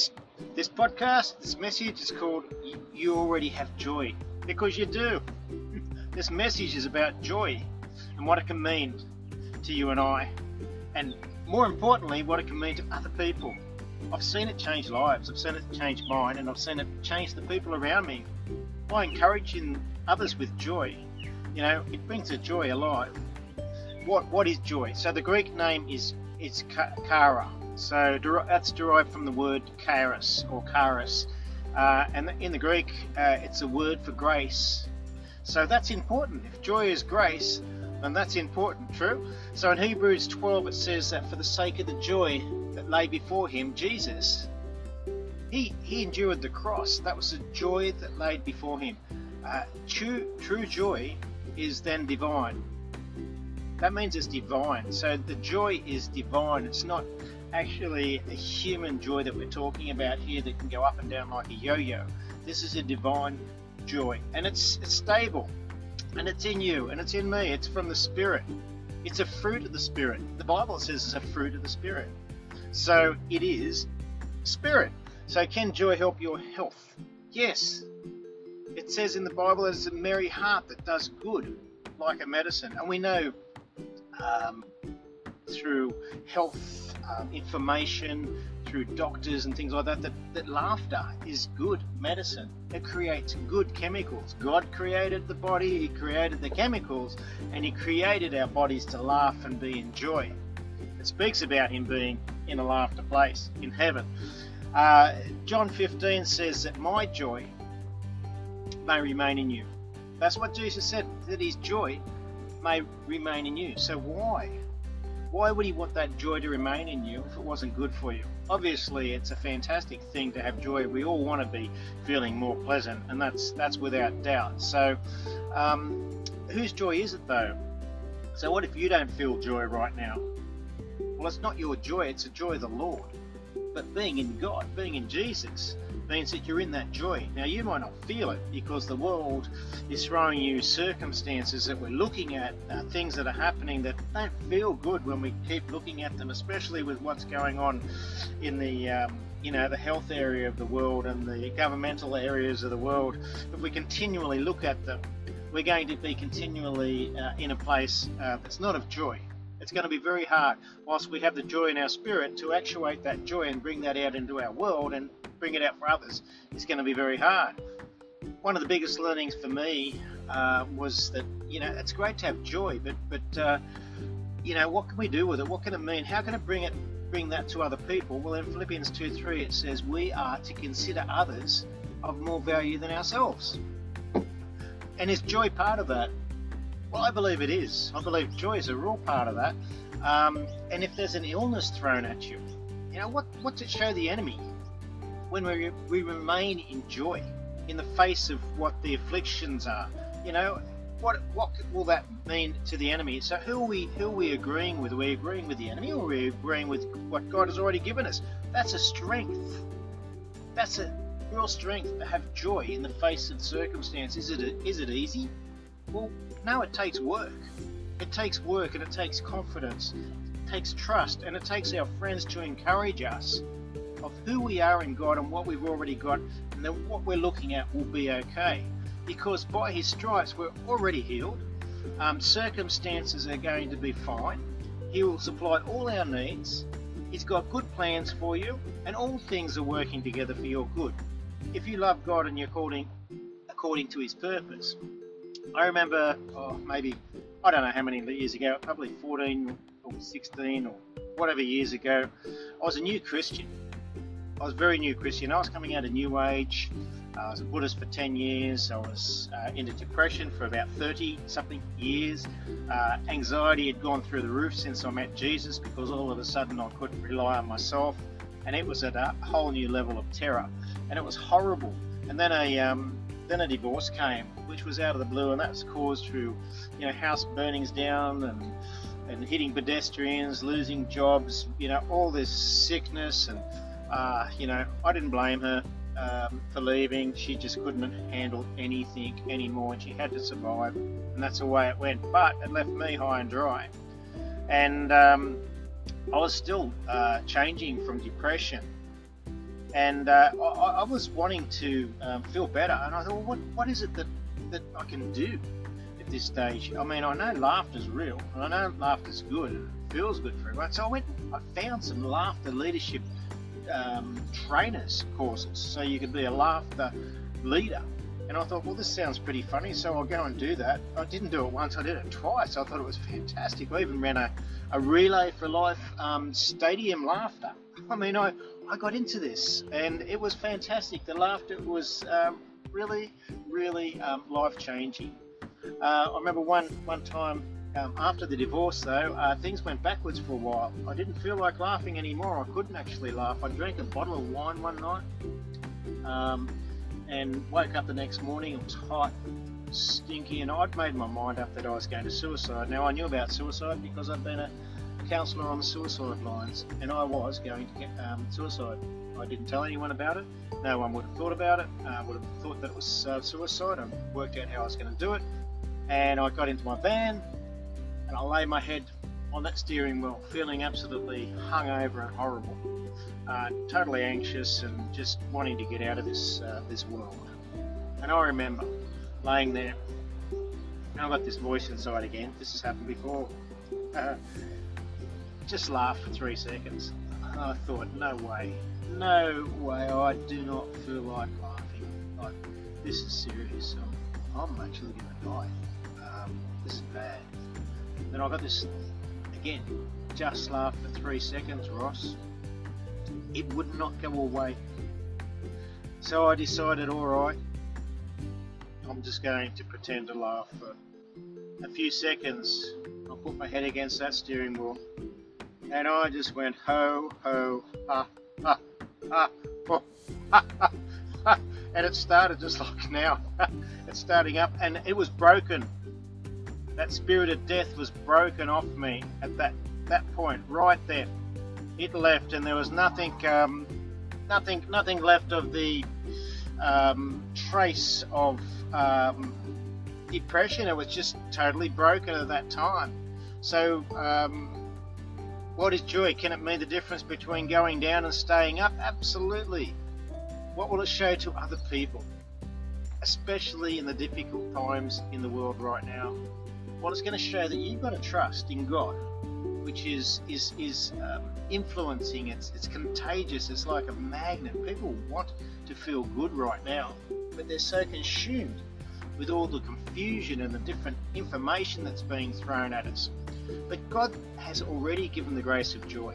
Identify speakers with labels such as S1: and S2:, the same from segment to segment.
S1: this this podcast, this message is called "You Already Have Joy" because you do. This message is about joy and what it can mean to you and I, and more importantly, what it can mean to other people. I've seen it change lives. I've seen it change mine, and I've seen it change the people around me. By encouraging others with joy, you know, it brings a joy alive. What what is joy? So the Greek name is it's chara. So that's derived from the word charis or charis, uh, and in the Greek, uh, it's a word for grace. So that's important. If joy is grace, then that's important. True. So in Hebrews 12, it says that for the sake of the joy that lay before him, Jesus, he he endured the cross. That was the joy that laid before him. Uh, true true joy is then divine. That means it's divine. So the joy is divine. It's not actually a human joy that we're talking about here that can go up and down like a yo-yo. This is a divine joy, and it's it's stable, and it's in you, and it's in me. It's from the Spirit. It's a fruit of the Spirit. The Bible says it's a fruit of the Spirit. So it is Spirit. So can joy help your health? Yes. It says in the Bible it's a merry heart that does good, like a medicine, and we know um, through health um, information, through doctors and things like that, that, that laughter is good medicine. It creates good chemicals. God created the body, He created the chemicals, and He created our bodies to laugh and be in joy. It speaks about Him being in a laughter place in heaven. Uh, John 15 says that my joy may remain in you. That's what Jesus said, that His joy may remain in you. So why? Why would he want that joy to remain in you if it wasn't good for you? Obviously, it's a fantastic thing to have joy. We all want to be feeling more pleasant, and that's that's without doubt. So, um, whose joy is it though? So, what if you don't feel joy right now? Well, it's not your joy; it's the joy of the Lord. But being in God, being in Jesus, means that you're in that joy. Now, you might not feel it because the world is throwing you circumstances that we're looking at, uh, things that are happening that don't feel good when we keep looking at them, especially with what's going on in the um, you know the health area of the world and the governmental areas of the world. If we continually look at them, we're going to be continually uh, in a place uh, that's not of joy. It's going to be very hard, whilst we have the joy in our spirit, to actuate that joy and bring that out into our world and bring it out for others is going to be very hard. One of the biggest learnings for me uh, was that you know it's great to have joy, but but uh, you know what can we do with it? What can it mean? How can it bring it bring that to other people? Well, in Philippians two three it says we are to consider others of more value than ourselves. And is joy part of that? Well, I believe it is. I believe joy is a real part of that. Um, and if there's an illness thrown at you, you know, what, what's it show the enemy? When we, we remain in joy in the face of what the afflictions are, you know, what what will that mean to the enemy? So who are we who are we agreeing with? Are we agreeing with the enemy or are we agreeing with what God has already given us? That's a strength. That's a real strength to have joy in the face of circumstance. Is it is it easy? Well, no, it takes work. It takes work and it takes confidence, it takes trust, and it takes our friends to encourage us of who we are in God and what we've already got, and that what we're looking at will be okay. Because by His stripes, we're already healed. Um, circumstances are going to be fine. He will supply all our needs. He's got good plans for you, and all things are working together for your good. If you love God and you're according, according to His purpose. I remember, oh, maybe, I don't know how many years ago, probably 14 or 16 or whatever years ago, I was a new Christian. I was very new Christian. I was coming out of New Age. I was a Buddhist for 10 years. I was uh, into depression for about 30 something years. Uh, anxiety had gone through the roof since I met Jesus because all of a sudden I couldn't rely on myself. And it was at a whole new level of terror. And it was horrible. And then a, um, then a divorce came, which was out of the blue, and that's caused through, you know, house burnings down and and hitting pedestrians, losing jobs, you know, all this sickness, and uh, you know, I didn't blame her um, for leaving. She just couldn't handle anything anymore, and she had to survive, and that's the way it went. But it left me high and dry, and um, I was still uh, changing from depression and uh, I, I, was wanting to um, feel better, and I thought, well, what, what is it that, that I can do at this stage? I mean, I know laughter's real, and I know laughter's good, and it feels good for everyone. So I went, I found some laughter leadership um, trainers courses, so you could be a laughter leader. And I thought, well, this sounds pretty funny, so I'll go and do that. I didn't do it once, I did it twice. I thought it was fantastic. I even ran a, a Relay for Life um, stadium laughter. I mean, I, I got into this and it was fantastic. The laughter was um, really, really um, life changing. Uh, I remember one, one time um, after the divorce, though, uh, things went backwards for a while. I didn't feel like laughing anymore. I couldn't actually laugh. I drank a bottle of wine one night um, and woke up the next morning. It was hot, stinky, and I'd made my mind up that I was going to suicide. Now, I knew about suicide because I'd been a counsellor on the suicide lines, and I was going to get um, suicide. I didn't tell anyone about it. No one would have thought about it. Uh, would have thought that it was uh, suicide. I worked out how I was going to do it, and I got into my van, and I lay my head on that steering wheel, feeling absolutely hungover and horrible, uh, totally anxious, and just wanting to get out of this uh, this world. And I remember laying there, and I got this voice inside again. This has happened before. Uh, just laughed for three seconds. I thought, no way, no way, I do not feel like laughing. Like, this is serious. I'm, I'm actually going to die. Um, this is bad. Then I got this, again, just laugh for three seconds, Ross. It would not go away. So I decided, alright, I'm just going to pretend to laugh for a few seconds. I'll put my head against that steering wheel and I just went ho ho ha ha ha ha, ha, ha. and it started just like now it's starting up and it was broken that spirit of death was broken off me at that that point right there it left and there was nothing um, nothing nothing left of the um, trace of um, depression it was just totally broken at that time so um, what is joy? Can it mean the difference between going down and staying up? Absolutely. What will it show to other people? Especially in the difficult times in the world right now. Well, it's going to show that you've got to trust in God, which is is is um, influencing. It's it's contagious. It's like a magnet. People want to feel good right now, but they're so consumed with all the confusion and the different information that's being thrown at us. But God has already given the grace of joy.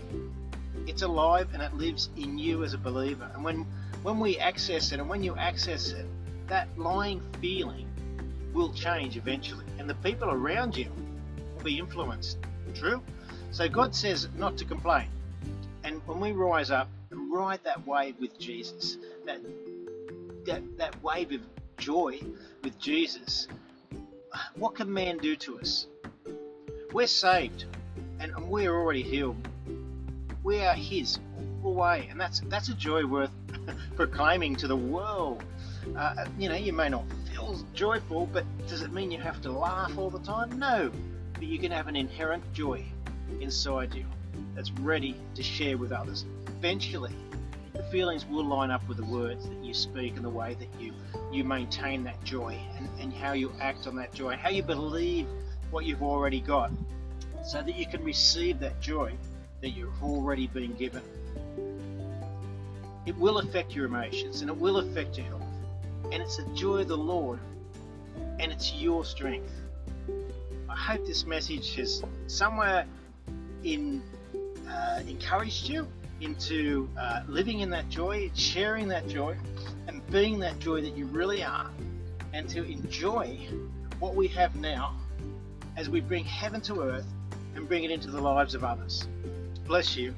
S1: It's alive and it lives in you as a believer. And when, when we access it, and when you access it, that lying feeling will change eventually. And the people around you will be influenced. True? So God says not to complain. And when we rise up and ride that wave with Jesus, that that, that wave of joy with Jesus, what can man do to us? We're saved and, we're already healed. We are His all the way, and that's that's a joy worth proclaiming to the world. Uh, you know, you may not feel joyful, but does it mean you have to laugh all the time? No, but you can have an inherent joy inside you that's ready to share with others. Eventually, the feelings will line up with the words that you speak and the way that you you maintain that joy and, and how you act on that joy, how you believe what you've already got so that you can receive that joy that you've already been given. It will affect your emotions and it will affect your health. And it's the joy of the Lord and it's your strength. I hope this message has somewhere in uh, encouraged you into uh, living in that joy, sharing that joy, and being that joy that you really are, and to enjoy what we have now as we bring heaven to earth and bring it into the lives of others. Bless you.